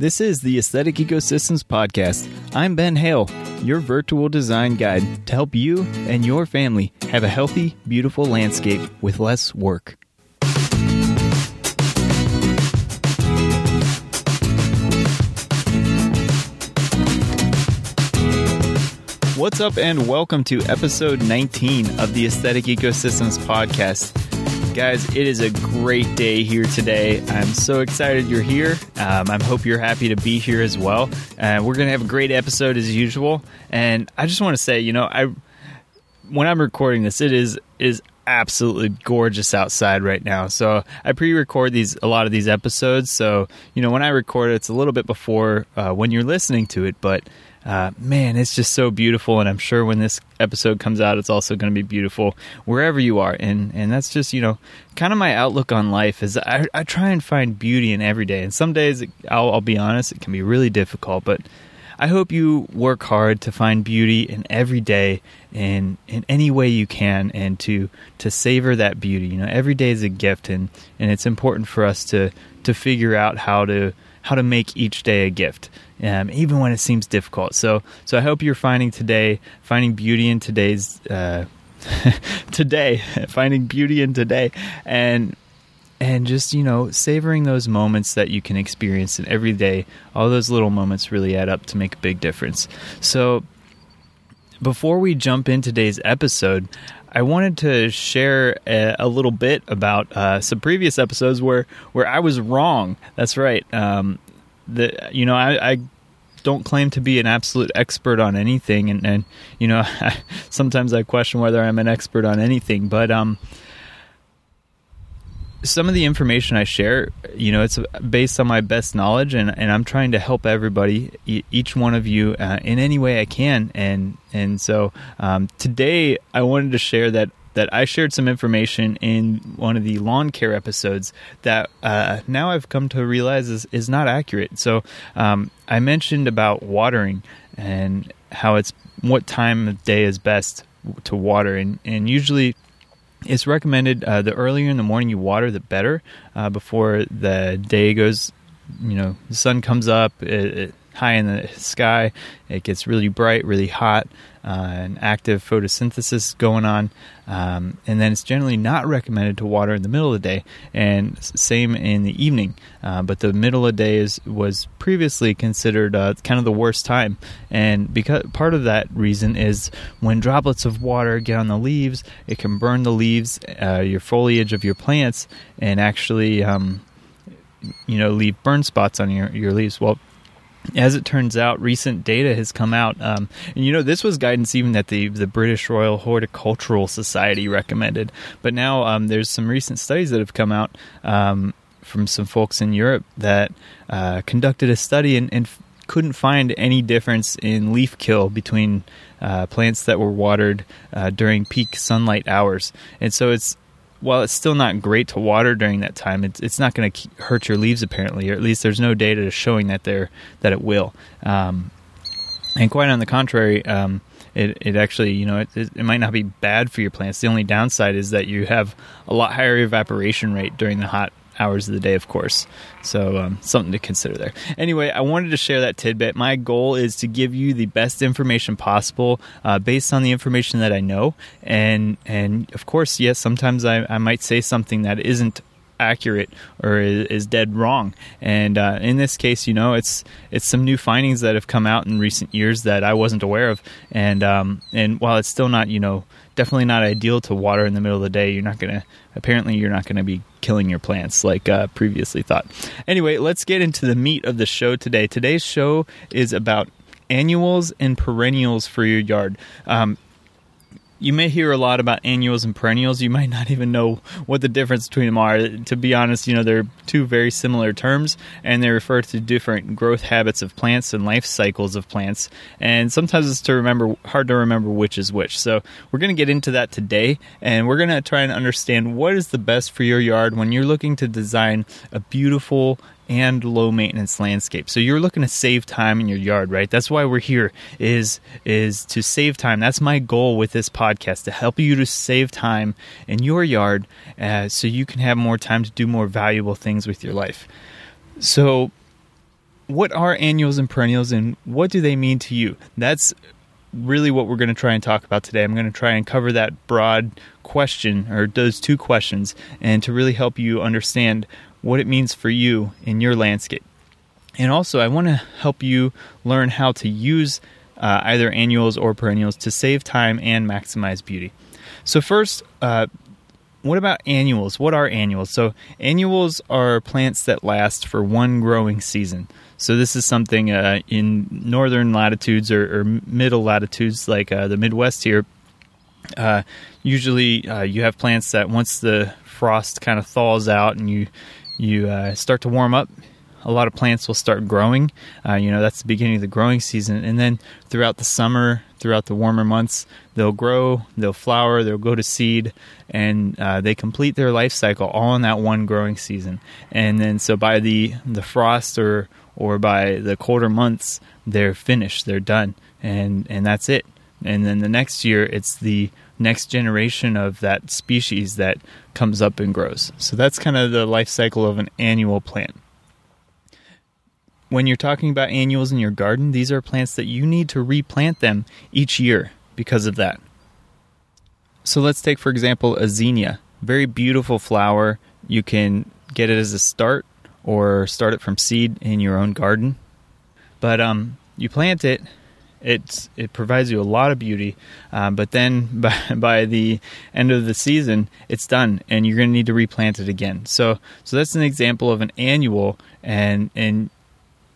This is the Aesthetic Ecosystems Podcast. I'm Ben Hale, your virtual design guide to help you and your family have a healthy, beautiful landscape with less work. What's up, and welcome to episode 19 of the Aesthetic Ecosystems Podcast. Guys, it is a great day here today. I'm so excited you're here. Um, I hope you're happy to be here as well. Uh, we're going to have a great episode as usual. And I just want to say, you know, I when I'm recording this, it is is absolutely gorgeous outside right now. So I pre-record these a lot of these episodes. So you know, when I record it, it's a little bit before uh, when you're listening to it, but uh, man, it's just so beautiful, and I'm sure when this episode comes out, it's also going to be beautiful wherever you are. And and that's just you know kind of my outlook on life is I, I try and find beauty in every day. And some days, I'll, I'll be honest, it can be really difficult, but I hope you work hard to find beauty in every day in in any way you can, and to to savor that beauty. You know, every day is a gift, and and it's important for us to to figure out how to how to make each day a gift, um, even when it seems difficult. So, so I hope you're finding today, finding beauty in today's uh, today, finding beauty in today, and and just you know savoring those moments that you can experience in every day. All those little moments really add up to make a big difference. So, before we jump in today's episode, I wanted to share a, a little bit about uh, some previous episodes where where I was wrong. That's right. Um, the you know I, I don't claim to be an absolute expert on anything, and, and you know I, sometimes I question whether I'm an expert on anything, but um some of the information I share, you know, it's based on my best knowledge, and, and I'm trying to help everybody, each one of you, uh, in any way I can. And and so um, today I wanted to share that that I shared some information in one of the lawn care episodes that uh, now I've come to realize is is not accurate. So um, I mentioned about watering and how it's what time of day is best to water, and and usually it's recommended uh, the earlier in the morning you water, the better. Uh, before the day goes, you know, the sun comes up it, it, high in the sky. It gets really bright, really hot, uh, and active photosynthesis going on. Um, and then it's generally not recommended to water in the middle of the day, and same in the evening. Uh, but the middle of the day is was previously considered uh, kind of the worst time, and because part of that reason is when droplets of water get on the leaves, it can burn the leaves, uh, your foliage of your plants, and actually. Um, you know, leave burn spots on your, your leaves. Well, as it turns out, recent data has come out, um, and you know this was guidance even that the the British Royal Horticultural Society recommended. But now um, there's some recent studies that have come out um, from some folks in Europe that uh, conducted a study and, and, couldn't find any difference in leaf kill between uh, plants that were watered uh, during peak sunlight hours. And so it's while it's still not great to water during that time, it's, it's not going to hurt your leaves apparently, or at least there's no data showing that there that it will. Um, and quite on the contrary, um, it, it actually you know it, it, might not be bad for your plants. The only downside is that you have a lot higher evaporation rate during the hot hours of the day, of course. So, um, something to consider there. Anyway, I wanted to share that tidbit. My goal is to give you the best information possible uh, based on the information that I know. And, and of course, yes, sometimes I, I might say something that isn't accurate or is, is dead wrong. And uh, in this case, you know, it's it's some new findings that have come out in recent years that I wasn't aware of. And um, and while it's still not, you know, definitely not ideal to water in the middle of the day, you're not gonna. Apparently, you're not gonna be killing your plants like uh, previously thought. Anyway, let's get into the meat of the show today. Today's show is about annuals and perennials for your yard. Um, you may hear a lot about annuals and perennials. You might not even know what the difference between them are. To be honest, you know, they're two very similar terms and they refer to different growth habits of plants and life cycles of plants. And sometimes it's to remember hard to remember which is which. So, we're going to get into that today and we're going to try and understand what is the best for your yard when you're looking to design a beautiful and low maintenance landscape. So you're looking to save time in your yard, right? That's why we're here is is to save time. That's my goal with this podcast to help you to save time in your yard uh, so you can have more time to do more valuable things with your life. So what are annuals and perennials and what do they mean to you? That's really what we're going to try and talk about today. I'm going to try and cover that broad question or those two questions and to really help you understand what it means for you in your landscape. And also, I want to help you learn how to use uh, either annuals or perennials to save time and maximize beauty. So, first, uh, what about annuals? What are annuals? So, annuals are plants that last for one growing season. So this is something uh, in northern latitudes or, or middle latitudes, like uh, the Midwest here. Uh, usually, uh, you have plants that once the frost kind of thaws out and you you uh, start to warm up, a lot of plants will start growing. Uh, you know, that's the beginning of the growing season. And then throughout the summer, throughout the warmer months, they'll grow, they'll flower, they'll go to seed, and uh, they complete their life cycle all in that one growing season. And then, so by the, the frost or, or by the colder months, they're finished, they're done, and, and that's it. And then the next year, it's the next generation of that species that comes up and grows. So that's kind of the life cycle of an annual plant when you're talking about annuals in your garden, these are plants that you need to replant them each year because of that. So let's take, for example, a zinnia. Very beautiful flower. You can get it as a start or start it from seed in your own garden. But um, you plant it, it's, it provides you a lot of beauty. Um, but then by, by the end of the season, it's done, and you're going to need to replant it again. So, so that's an example of an annual, and and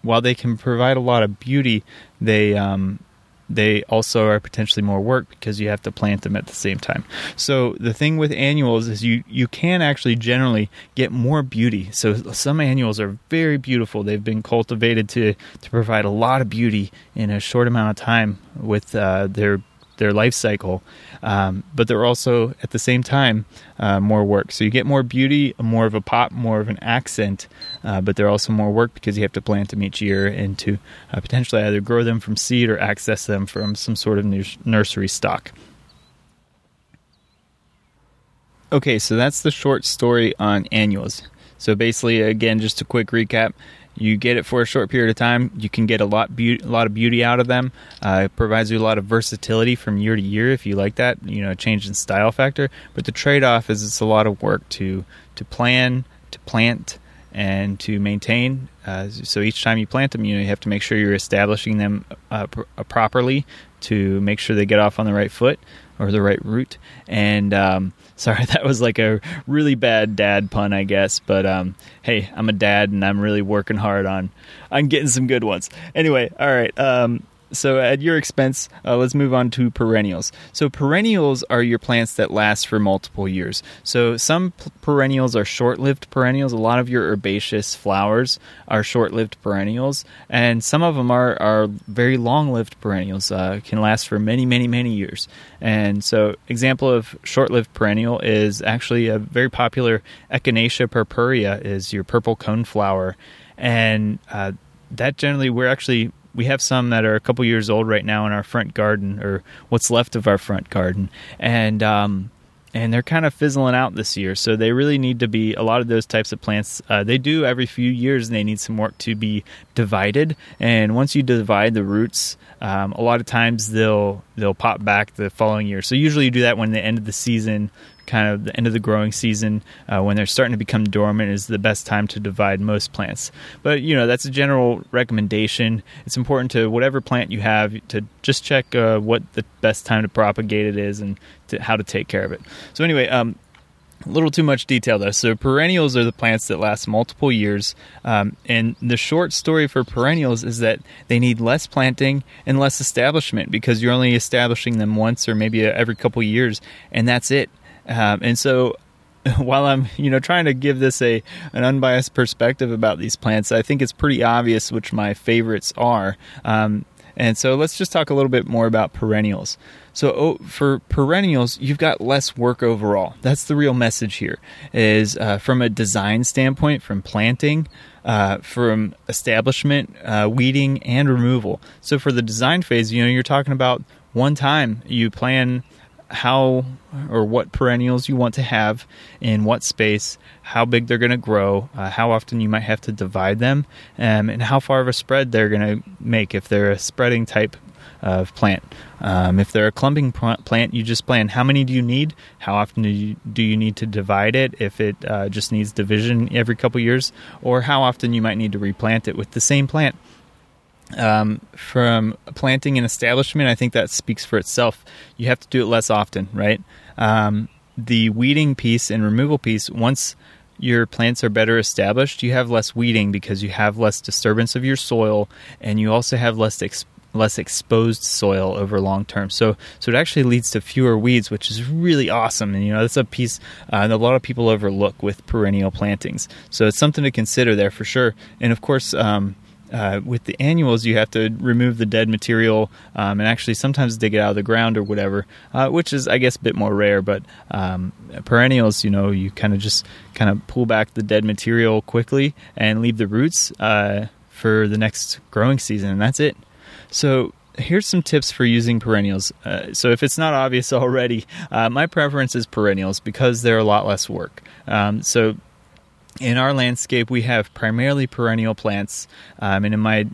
while they can provide a lot of beauty, they um, they also are potentially more work because you have to plant them at the same time. So the thing with annuals is you you can actually generally get more beauty. So some annuals are very beautiful. They've been cultivated to to provide a lot of beauty in a short amount of time with uh, their their life cycle, um, but they're also at the same time uh, more work. So you get more beauty, more of a pop, more of an accent, uh, but they're also more work because you have to plant them each year and to uh, potentially either grow them from seed or access them from some sort of nursery stock. Okay, so that's the short story on annuals. So basically, again, just a quick recap. You get it for a short period of time. You can get a lot, be- a lot of beauty out of them. Uh, it provides you a lot of versatility from year to year if you like that. You know, change in style factor. But the trade-off is it's a lot of work to to plan, to plant, and to maintain. Uh, so each time you plant them, you know you have to make sure you're establishing them uh, pr- uh, properly to make sure they get off on the right foot or the right route. And um, sorry, that was like a really bad dad pun, I guess. But um, hey, I'm a dad, and I'm really working hard on on getting some good ones. Anyway, all right. Um, so at your expense, uh, let's move on to perennials. So perennials are your plants that last for multiple years. So some p- perennials are short-lived perennials. A lot of your herbaceous flowers are short-lived perennials, and some of them are are very long-lived perennials. Uh, can last for many, many, many years. And so, example of short-lived perennial is actually a very popular Echinacea purpurea. Is your purple coneflower, and uh, that generally we're actually we have some that are a couple years old right now in our front garden or what's left of our front garden. And um, and they're kind of fizzling out this year. So they really need to be a lot of those types of plants uh, they do every few years and they need some work to be divided. And once you divide the roots um, a lot of times they'll they'll pop back the following year. So usually you do that when the end of the season kind of the end of the growing season uh, when they're starting to become dormant is the best time to divide most plants but you know that's a general recommendation it's important to whatever plant you have to just check uh, what the best time to propagate it is and to, how to take care of it so anyway um, a little too much detail though. So perennials are the plants that last multiple years, um, and the short story for perennials is that they need less planting and less establishment because you're only establishing them once or maybe every couple years, and that's it. Um, and so while I'm, you know, trying to give this a an unbiased perspective about these plants, I think it's pretty obvious which my favorites are. Um, and so let's just talk a little bit more about perennials. So oh, for perennials, you've got less work overall. That's the real message here. Is uh, from a design standpoint, from planting, uh, from establishment, uh, weeding, and removal. So for the design phase, you know, you're talking about one time you plan how or what perennials you want to have in what space, how big they're going to grow, uh, how often you might have to divide them, um, and how far of a spread they're going to make if they're a spreading type of plant. Um, if they're a clumping plant, you just plan how many do you need, how often do you, do you need to divide it if it uh, just needs division every couple years, or how often you might need to replant it with the same plant. Um, from planting and establishment, I think that speaks for itself. You have to do it less often, right? Um, the weeding piece and removal piece, once your plants are better established, you have less weeding because you have less disturbance of your soil and you also have less less exposed soil over long term. So so it actually leads to fewer weeds, which is really awesome. And you know that's a piece uh, that a lot of people overlook with perennial plantings. So it's something to consider there for sure. And of course. Um, uh, with the annuals, you have to remove the dead material um, and actually sometimes dig it out of the ground or whatever, uh, which is, I guess, a bit more rare. But um, perennials, you know, you kind of just kind of pull back the dead material quickly and leave the roots uh, for the next growing season, and that's it. So here's some tips for using perennials. Uh, so if it's not obvious already, uh, my preference is perennials because they're a lot less work. Um, so in our landscape, we have primarily perennial plants, um, and in my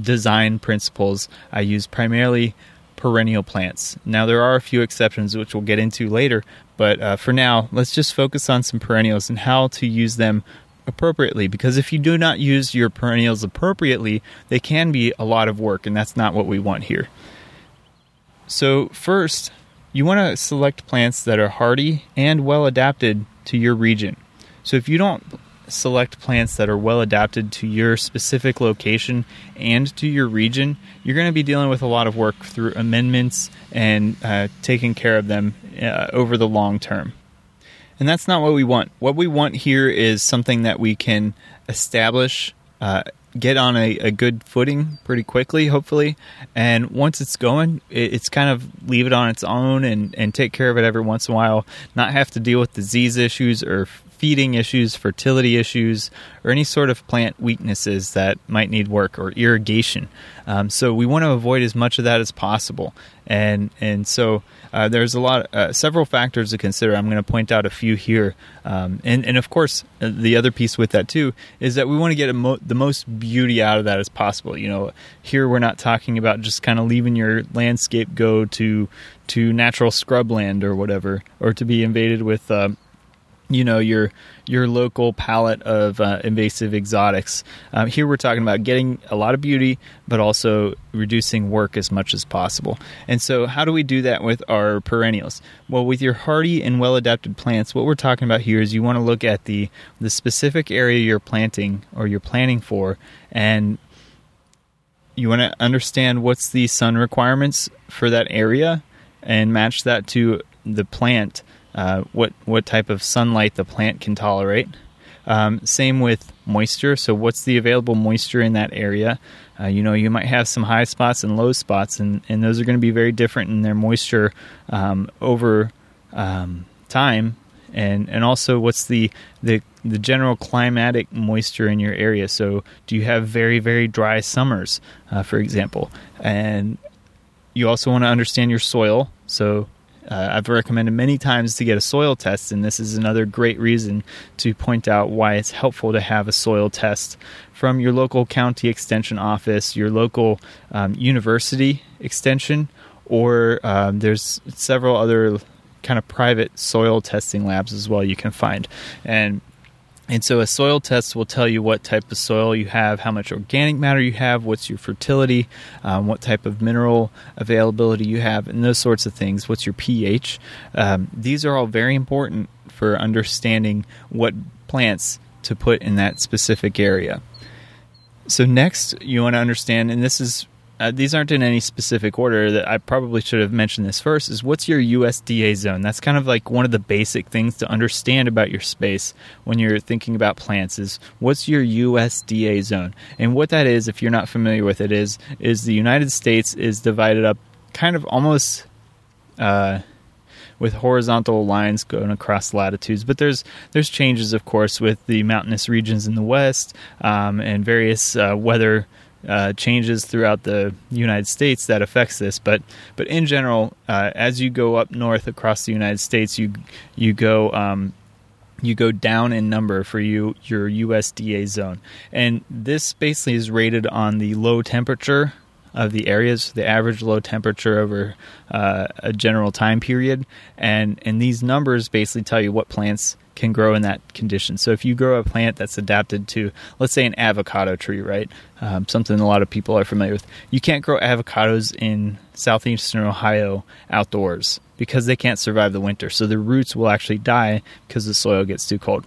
design principles, I use primarily perennial plants. Now, there are a few exceptions which we'll get into later, but uh, for now, let's just focus on some perennials and how to use them appropriately because if you do not use your perennials appropriately, they can be a lot of work, and that's not what we want here. So, first, you want to select plants that are hardy and well adapted to your region. So, if you don't select plants that are well adapted to your specific location and to your region, you're going to be dealing with a lot of work through amendments and uh, taking care of them uh, over the long term. And that's not what we want. What we want here is something that we can establish, uh, get on a, a, good footing pretty quickly, hopefully. And once it's going, it, it's kind of leave it on its own and, and take care of it every once in a while, not have to deal with disease issues or feeding issues, fertility issues, or any sort of plant weaknesses that might need work or irrigation. Um, so we want to avoid as much of that as possible. And and so uh, there's a lot, uh, several factors to consider. I'm going to point out a few here. Um, and and of course, uh, the other piece with that too is that we want to get mo- the most beauty out of that as possible. You know, here we're not talking about just kind of leaving your landscape go to to natural scrubland or whatever, or to be invaded with uh, you know your your local palette of uh, invasive exotics. Um, here we're talking about getting a lot of beauty, but also reducing work as much as possible. And so, how do we do that with our perennials? Well, with your hardy and well adapted plants, what we're talking about here is you want to look at the the specific area you're planting or you're planning for, and you want to understand what's the sun requirements for that area, and match that to the plant uh, what what type of sunlight the plant can tolerate. Um, same with moisture. So, what's the available moisture in that area? Uh, you know, you might have some high spots and low spots, and, and those are going to be very different in their moisture um, over um, time. And and also, what's the, the the general climatic moisture in your area? So, do you have very very dry summers, uh, for example? And you also want to understand your soil. So, uh, I've recommended many times to get a soil test, and this is another great reason to point out why it's helpful to have a soil test from your local county extension office, your local um, university extension, or um, there's several other kind of private soil testing labs as well you can find. And and so a soil test will tell you what type of soil you have, how much organic matter you have, what's your fertility, um, what type of mineral availability you have, and those sorts of things. What's your pH? Um, these are all very important for understanding what plants to put in that specific area. So, next, you want to understand, and this is uh, these aren't in any specific order that I probably should have mentioned this first is what's your USDA zone that's kind of like one of the basic things to understand about your space when you're thinking about plants is what's your USDA zone and what that is if you're not familiar with it is is the United States is divided up kind of almost uh, with horizontal lines going across latitudes. But there's there's changes, of course, with the mountainous regions in the west um, and various uh, weather uh, changes throughout the United States that affects this, but but in general, uh, as you go up north across the United States, you you go um, you go down in number for you your USDA zone, and this basically is rated on the low temperature of the areas, the average low temperature over uh, a general time period, and and these numbers basically tell you what plants can grow in that condition. So if you grow a plant that's adapted to, let's say, an avocado tree, right, um, something a lot of people are familiar with, you can't grow avocados in southeastern Ohio outdoors because they can't survive the winter. So the roots will actually die because the soil gets too cold.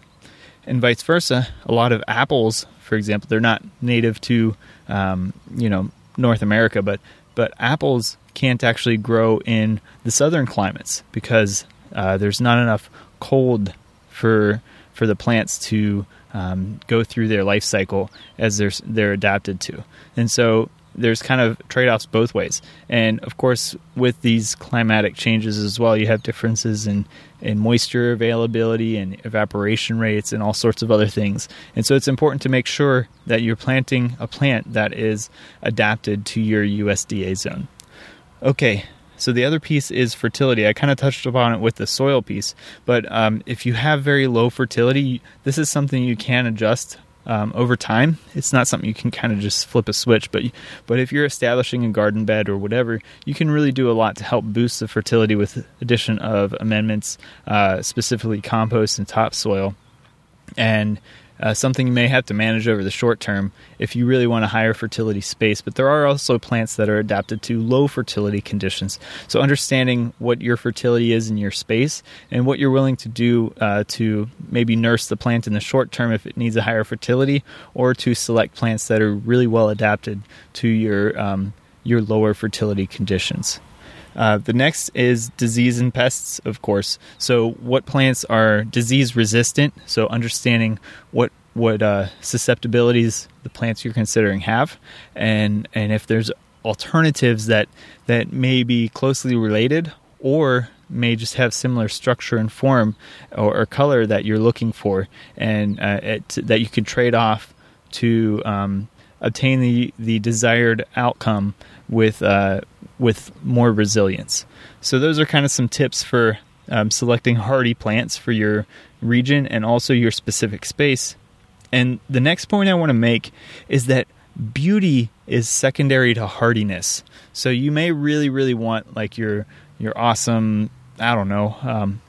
And vice versa, a lot of apples, for example, they're not native to, um, you know, North America, but but apples can't actually grow in the southern climates because uh, there's not enough cold for for the plants to um, go through their life cycle as they're they're adapted to, and so there's kind of trade-offs both ways. And of course, with these climatic changes as well, you have differences in in moisture availability and evaporation rates and all sorts of other things. And so it's important to make sure that you're planting a plant that is adapted to your USDA zone. Okay, so the other piece is fertility. I kind of touched upon it with the soil piece, but um, if you have very low fertility, this is something you can adjust um, over time. It's not something you can kind of just flip a switch, but but if you're establishing a garden bed or whatever, you can really do a lot to help boost the fertility with addition of amendments, uh, specifically compost and topsoil, and uh, something you may have to manage over the short term if you really want a higher fertility space. But there are also plants that are adapted to low fertility conditions. So understanding what your fertility is in your space and what you're willing to do uh, to maybe nurse the plant in the short term if it needs a higher fertility, or to select plants that are really well adapted to your um, your lower fertility conditions. Uh, the next is disease and pests, of course. So, what plants are disease resistant? So, understanding what what uh, susceptibilities the plants you're considering have, and and if there's alternatives that that may be closely related or may just have similar structure and form or, or color that you're looking for, and uh, it, that you can trade off to um, obtain the the desired outcome with uh, with more resilience. So those are kind of some tips for um, selecting hardy plants for your region and also your specific space. And the next point I want to make is that beauty is secondary to hardiness. So you may really, really want like your your awesome, I don't know, um,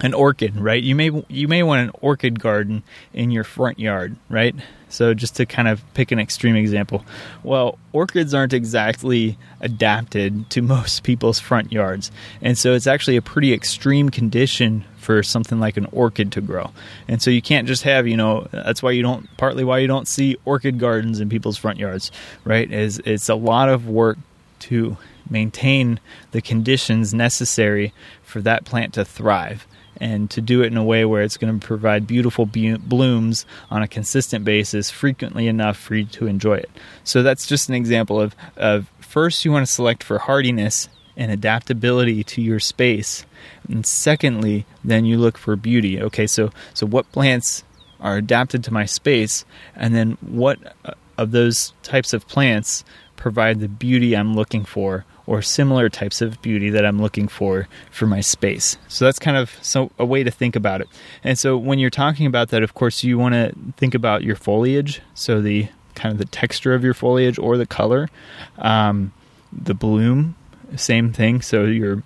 an orchid, right? You may you may want an orchid garden in your front yard, right? So just to kind of pick an extreme example, well, orchids aren't exactly adapted to most people's front yards, and so it's actually a pretty extreme condition for something like an orchid to grow. And so you can't just have, you know, that's why you don't partly why you don't see orchid gardens in people's front yards, right? Is it's a lot of work to maintain the conditions necessary for that plant to thrive and to do it in a way where it's going to provide beautiful blooms on a consistent basis frequently enough for you to enjoy it. So that's just an example of, of first you want to select for hardiness and adaptability to your space. And secondly, then you look for beauty. Okay, so so what plants are adapted to my space and then what uh, of those types of plants provide the beauty I'm looking for or similar types of beauty that I'm looking for for my space. So that's kind of so a way to think about it. And so when you're talking about that, of course, you want to think about your foliage. So the kind of the texture of your foliage or the color, um, the bloom, same thing. So your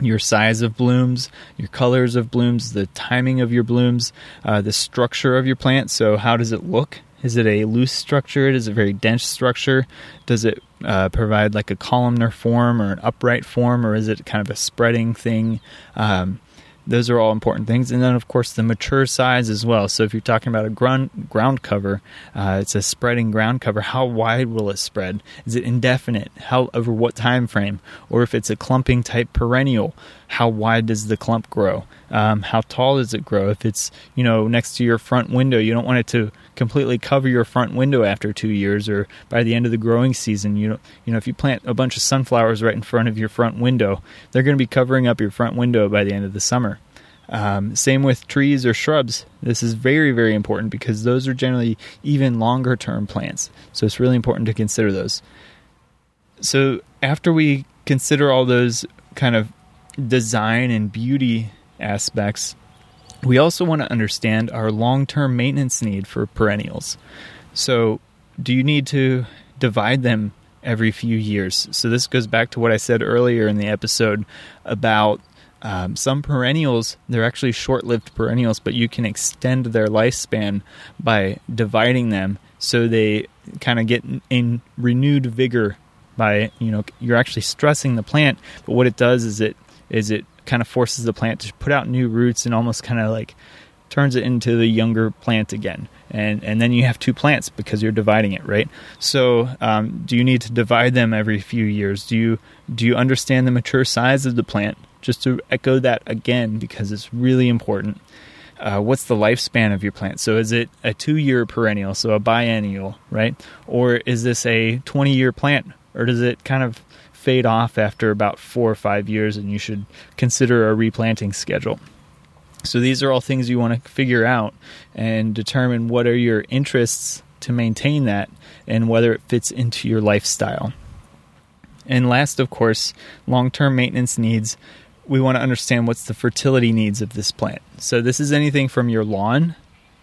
your size of blooms, your colors of blooms, the timing of your blooms, uh, the structure of your plant. So how does it look? Is it a loose structure? Is it a very dense structure? Does it uh, provide like a columnar form or an upright form, or is it kind of a spreading thing? Um, those are all important things. And then, of course, the mature size as well. So, if you're talking about a ground, ground cover, uh, it's a spreading ground cover. How wide will it spread? Is it indefinite? How over what time frame? Or if it's a clumping type perennial, how wide does the clump grow? Um, how tall does it grow? If it's you know next to your front window, you don't want it to completely cover your front window after two years or by the end of the growing season. You know, you know, if you plant a bunch of sunflowers right in front of your front window, they're going to be covering up your front window by the end of the summer. Um, same with trees or shrubs. This is very, very important because those are generally even longer term plants. So it's really important to consider those. So after we consider all those kind of design and beauty aspects, we also want to understand our long term maintenance need for perennials. So, do you need to divide them every few years? So, this goes back to what I said earlier in the episode about um, some perennials, they're actually short lived perennials, but you can extend their lifespan by dividing them so they kind of get in renewed vigor by, you know, you're actually stressing the plant, but what it does is it is it kind of forces the plant to put out new roots and almost kind of like turns it into the younger plant again and and then you have two plants because you're dividing it right so um, do you need to divide them every few years do you do you understand the mature size of the plant just to echo that again because it's really important. Uh, what's the lifespan of your plant? So is it a two year perennial, so a biennial, right? Or is this a 20 year plant? Or does it kind of fade off after about four or five years and you should consider a replanting schedule? So these are all things you want to figure out and determine what are your interests to maintain that and whether it fits into your lifestyle. And last, of course, long term maintenance needs we want to understand what's the fertility needs of this plant. So this is anything from your lawn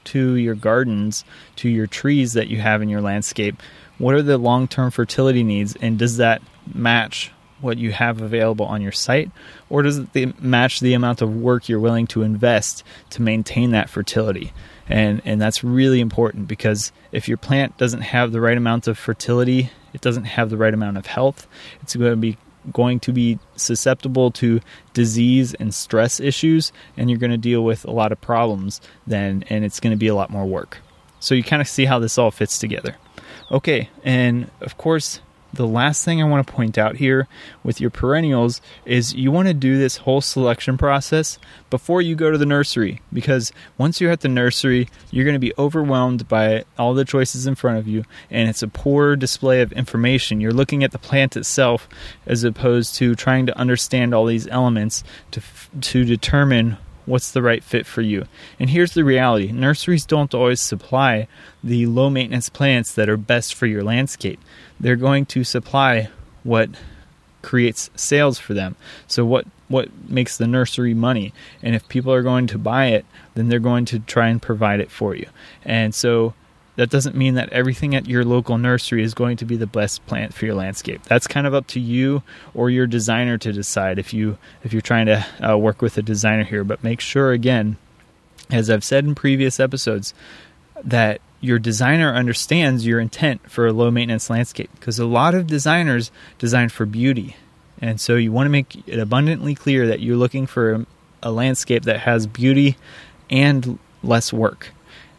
to your gardens to your trees that you have in your landscape. What are the long-term fertility needs and does that match what you have available on your site or does it match the amount of work you're willing to invest to maintain that fertility? And and that's really important because if your plant doesn't have the right amount of fertility, it doesn't have the right amount of health, it's going to be going to be susceptible to disease and stress issues and you're going to deal with a lot of problems then and it's going to be a lot more work. So you kind of see how this all fits together. Okay, and of course the last thing I want to point out here with your perennials is you want to do this whole selection process before you go to the nursery because once you're at the nursery, you're going to be overwhelmed by all the choices in front of you and it's a poor display of information. You're looking at the plant itself as opposed to trying to understand all these elements to to determine what's the right fit for you. And here's the reality nurseries don't always supply the low maintenance plants that are best for your landscape. They're going to supply what creates sales for them. So what what makes the nursery money? And if people are going to buy it, then they're going to try and provide it for you. And so that doesn't mean that everything at your local nursery is going to be the best plant for your landscape. That's kind of up to you or your designer to decide if you if you're trying to uh, work with a designer here. But make sure again, as I've said in previous episodes, that your designer understands your intent for a low maintenance landscape because a lot of designers design for beauty. And so you want to make it abundantly clear that you're looking for a, a landscape that has beauty and less work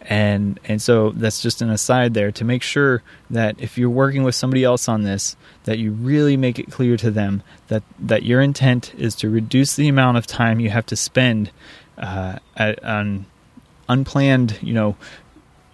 and and so that's just an aside there to make sure that if you're working with somebody else on this that you really make it clear to them that that your intent is to reduce the amount of time you have to spend uh, at, on unplanned you know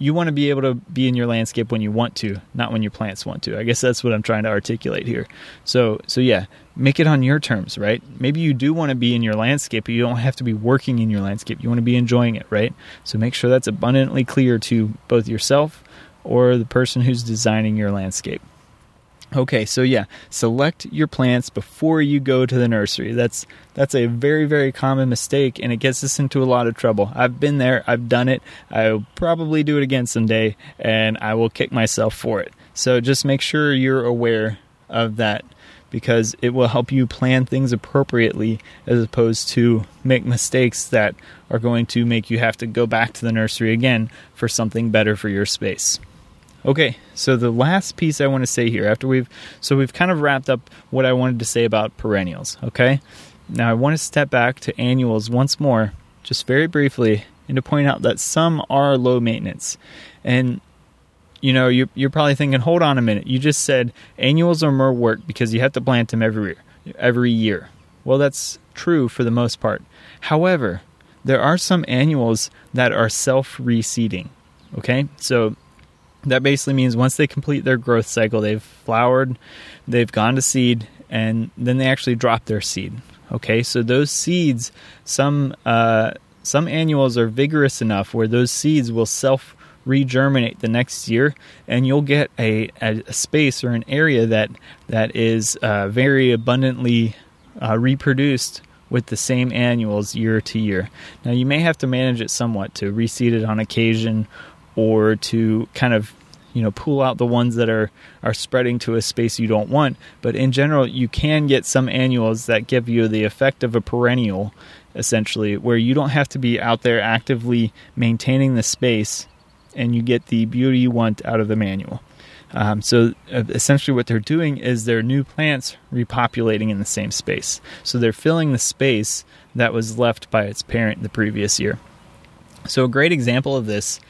you want to be able to be in your landscape when you want to, not when your plants want to. I guess that's what I'm trying to articulate here. So, so yeah, make it on your terms, right? Maybe you do want to be in your landscape, but you don't have to be working in your landscape. You want to be enjoying it, right? So make sure that's abundantly clear to both yourself or the person who's designing your landscape. Okay, so yeah, select your plants before you go to the nursery. That's that's a very very common mistake and it gets us into a lot of trouble. I've been there, I've done it. I'll probably do it again someday and I will kick myself for it. So just make sure you're aware of that because it will help you plan things appropriately as opposed to make mistakes that are going to make you have to go back to the nursery again for something better for your space. Okay, so the last piece I want to say here after we've so we've kind of wrapped up what I wanted to say about perennials, okay? Now I want to step back to annuals once more, just very briefly, and to point out that some are low maintenance. And you know, you you're probably thinking, "Hold on a minute. You just said annuals are more work because you have to plant them every year, every year." Well, that's true for the most part. However, there are some annuals that are self-reseeding. Okay? So that basically means once they complete their growth cycle, they've flowered, they've gone to seed, and then they actually drop their seed. Okay, so those seeds, some uh, some annuals are vigorous enough where those seeds will self regerminate the next year, and you'll get a, a space or an area that that is uh, very abundantly uh, reproduced with the same annuals year to year. Now, you may have to manage it somewhat to reseed it on occasion, or to kind of you know pull out the ones that are are spreading to a space you don't want. But in general you can get some annuals that give you the effect of a perennial essentially where you don't have to be out there actively maintaining the space and you get the beauty you want out of the manual. Um, so uh, essentially what they're doing is their new plants repopulating in the same space. So they're filling the space that was left by its parent the previous year. So a great example of this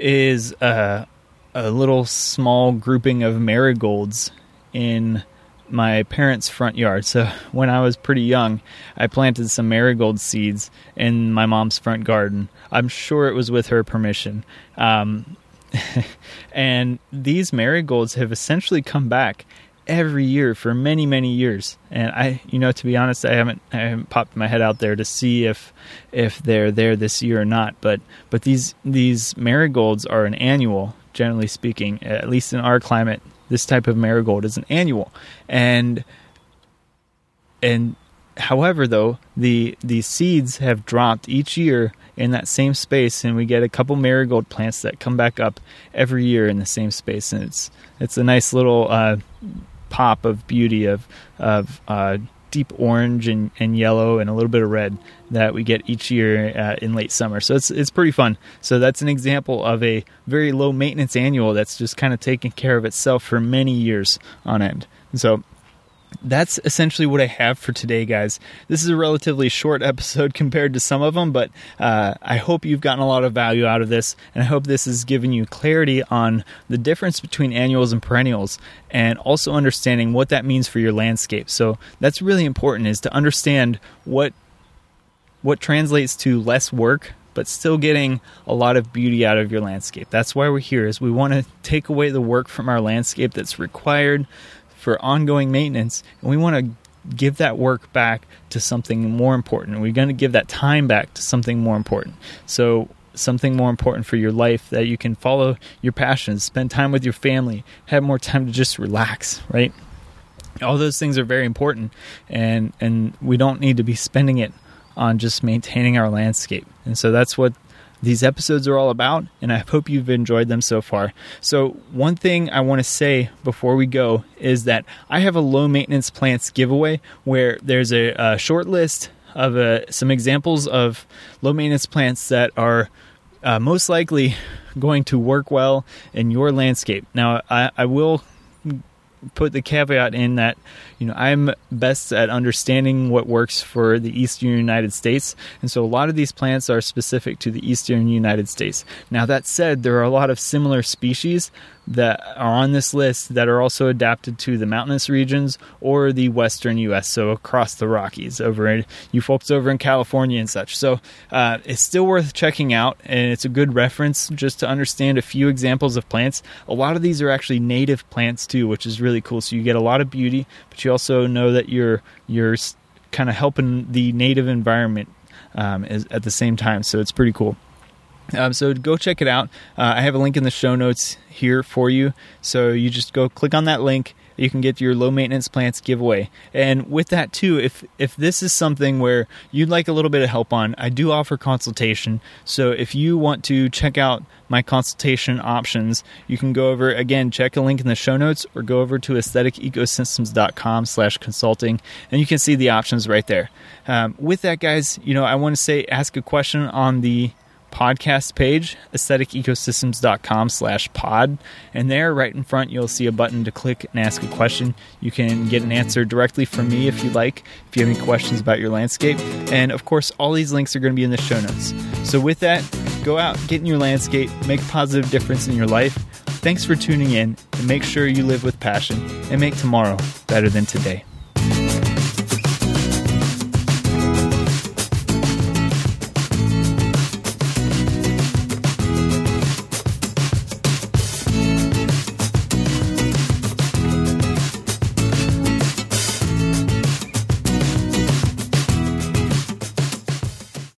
is a little small grouping of marigolds in my parents' front yard. So when I was pretty young, I planted some marigold seeds in my mom's front garden. I'm sure it was with her permission. Um, and these marigolds have essentially come back every year for many many years. And i you know to be honest i haven't i haven't popped my head out there to see if if they're there this year or not. But but these these marigolds are an annual generally speaking, at least in our climate, this type of marigold is an annual. And and however though, the the seeds have dropped each year in that same space and we get a couple marigold plants that come back up every year in the same space. And it's it's a nice little uh, pop of beauty of of uh, deep orange and, and yellow and a little bit of red that we get each year uh, in late summer. So it's it's pretty fun. So that's an example of a very low maintenance annual that's just kind of taking care of itself for many years on end. so that's essentially what I have for today, guys. This is a relatively short episode compared to some of them, but uh, I hope you've gotten a lot of value out of this, and I hope this has given you clarity on the difference between annuals and perennials, and also understanding what that means for your landscape. So that's really important: is to understand what what translates to less work but still getting a lot of beauty out of your landscape. That's why we're here is we want to take away the work from our landscape that's required for ongoing maintenance, and we want to give that work back to something more important. We're going to give that time back to something more important. So, something more important for your life that you can follow your passions, spend time with your family, have more time to just relax, right? All those things are very important, and and we don't need to be spending it on just maintaining our landscape. And so that's what these episodes are all about, and I hope you've enjoyed them so far. So, one thing I want to say before we go is that I have a low maintenance plants giveaway where there's a, a short list of uh, some examples of low maintenance plants that are uh, most likely going to work well in your landscape. Now, I, I will put the caveat in that you know I'm best at understanding what works for the eastern United States, and so a lot of these plants are specific to the eastern United States. Now that said, there are a lot of similar species that are on this list that are also adapted to the mountainous regions or the western U.S., so across the Rockies, over in, you folks over in California and such. So uh, it's still worth checking out, and it's a good reference just to understand a few examples of plants. A lot of these are actually native plants too, which is really cool. So you get a lot of beauty, but you also know that you're you're kind of helping the native environment um, at the same time. So it's pretty cool. Um, so go check it out. Uh, I have a link in the show notes here for you. So you just go click on that link. You can get your low maintenance plants giveaway. And with that too, if if this is something where you'd like a little bit of help on, I do offer consultation. So if you want to check out my consultation options, you can go over again, check a link in the show notes or go over to aestheticecosystems.com slash consulting and you can see the options right there. Um, with that, guys, you know, I want to say ask a question on the podcast page, aestheticecosystems.com slash pod. And there, right in front, you'll see a button to click and ask a question. You can get an answer directly from me if you like, if you have any questions about your landscape. And of course, all these links are going to be in the show notes. So with that, go out, get in your landscape, make positive difference in your life. Thanks for tuning in, and make sure you live with passion and make tomorrow better than today.